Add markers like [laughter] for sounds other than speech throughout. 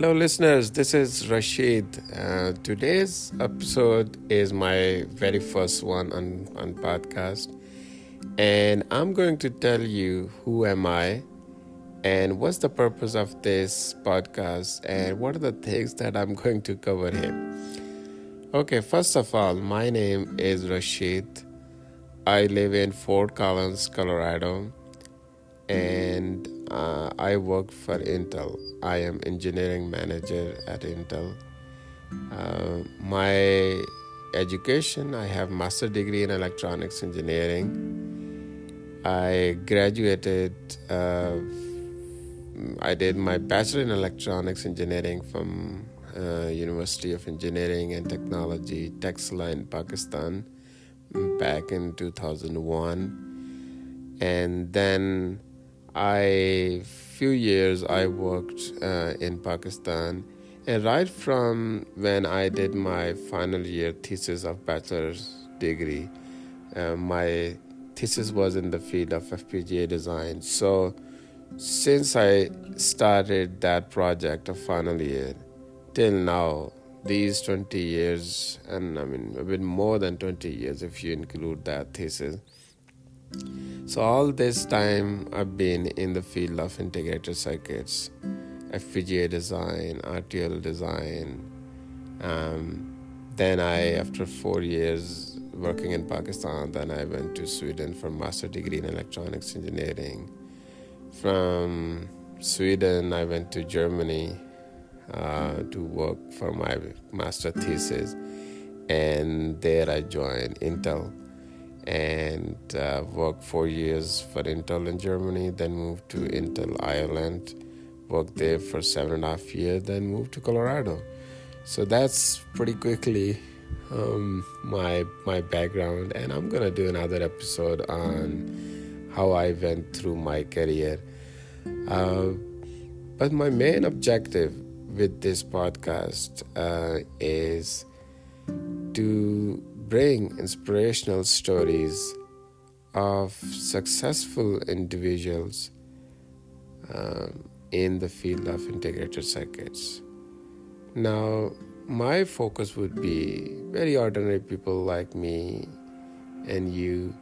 Hello, listeners. This is Rashid. Uh, today's episode is my very first one on, on podcast, and I'm going to tell you who am I, and what's the purpose of this podcast, and what are the things that I'm going to cover here. Okay, first of all, my name is Rashid. I live in Fort Collins, Colorado, and uh, I work for Intel. I am engineering manager at Intel. Uh, my education, I have master degree in electronics engineering. I graduated. Uh, I did my bachelor in electronics engineering from uh, University of Engineering and Technology, Taxila in Pakistan, back in 2001, and then I few years I worked uh, in Pakistan, and right from when I did my final year thesis of bachelor's degree, uh, my thesis was in the field of FPGA design. So since I started that project of final year till now, these 20 years, and I mean a bit more than 20 years if you include that thesis so, all this time I've been in the field of integrated circuits, FPGA design, RTL design. Um, then I, after four years working in Pakistan, then I went to Sweden for master degree in electronics engineering. From Sweden, I went to Germany uh, to work for my master thesis, and there I joined Intel and uh, worked four years for Intel in Germany, then moved to Intel Ireland, worked there for seven and a half years, then moved to Colorado. So that's pretty quickly um, my my background, and I'm gonna do another episode on how I went through my career. Uh, but my main objective with this podcast uh, is to bring inspirational stories of successful individuals um, in the field of integrated circuits. Now, my focus would be very ordinary people like me and you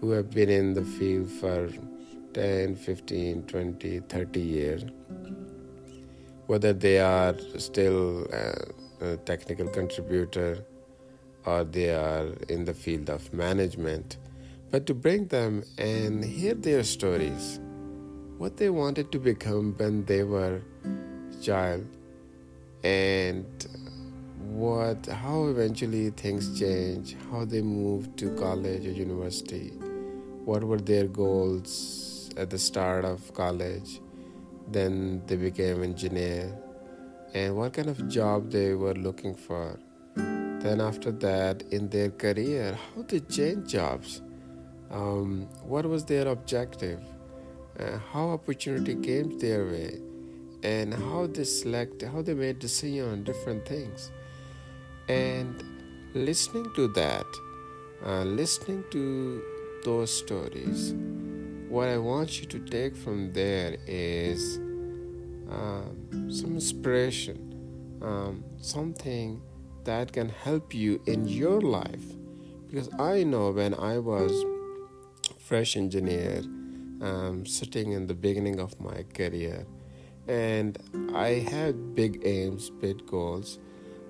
who have been in the field for 10, 15, 20, 30 years, whether they are still technical contributor or they are in the field of management, but to bring them and hear their stories, what they wanted to become when they were child, and what how eventually things change, how they moved to college or university, what were their goals at the start of college, then they became engineer, and what kind of job they were looking for. Then after that in their career how they change jobs. Um, what was their objective? Uh, how opportunity came their way? And how they select how they made decision on different things. And listening to that uh, listening to those stories what i want you to take from there is um, some inspiration um, something that can help you in your life. Because i know when i was fresh engineer um, sitting in the beginning of my career and i had big aims big goals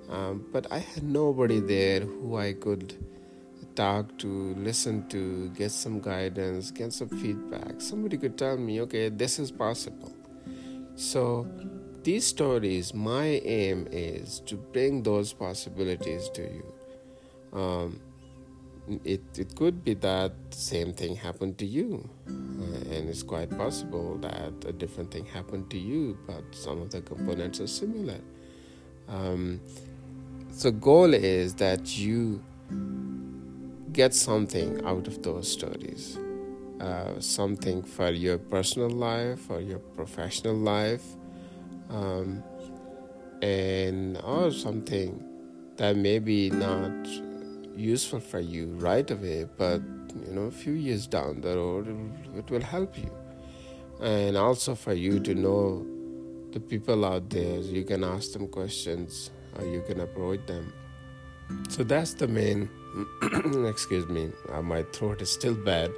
um, but i had nobody there who i could talk to listen to get some guidance get some feedback. Somebody could tell me okay this is possible so these stories, my aim is to bring those possibilities to you. Um, it, it could be that same thing happened to you, uh, and it's quite possible that a different thing happened to you, but some of the components are similar. Um, so, goal is that you get something out of those stories, uh, something for your personal life or your professional life um, and or something that may be not useful for you right away, but you know, a few years down the road, it will help you, and also for you to know the people out there. You can ask them questions or you can approach them. So that's the main. [clears throat] excuse me, uh, my throat is still bad.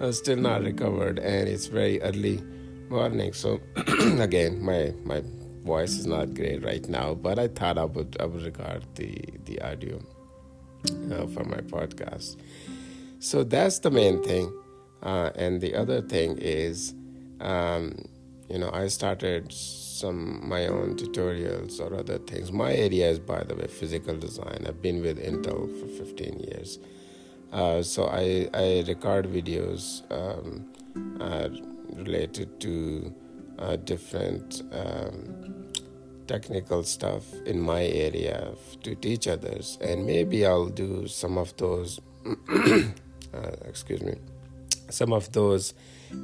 I'm still not recovered, and it's very early morning. So [clears throat] again, my my voice is not great right now, but I thought I would I would record the the audio uh, for my podcast. So that's the main thing, uh, and the other thing is, um, you know, I started some my own tutorials or other things. My area is, by the way, physical design. I've been with Intel for 15 years. Uh, so I, I record videos um, uh, related to uh, different um, technical stuff in my area to teach others, and maybe I'll do some of those. [clears throat] Uh, excuse me, some of those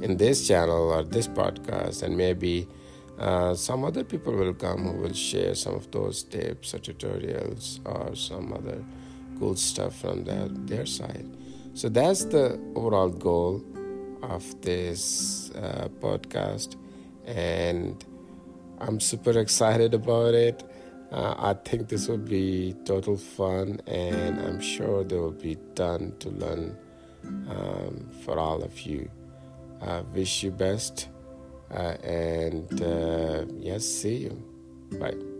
in this channel or this podcast, and maybe uh, some other people will come who will share some of those tips or tutorials or some other cool stuff from their, their side. So that's the overall goal of this uh, podcast, and I'm super excited about it. Uh, I think this will be total fun, and I'm sure there will be ton to learn um, for all of you. I wish you best uh, and uh, yes, see you. Bye.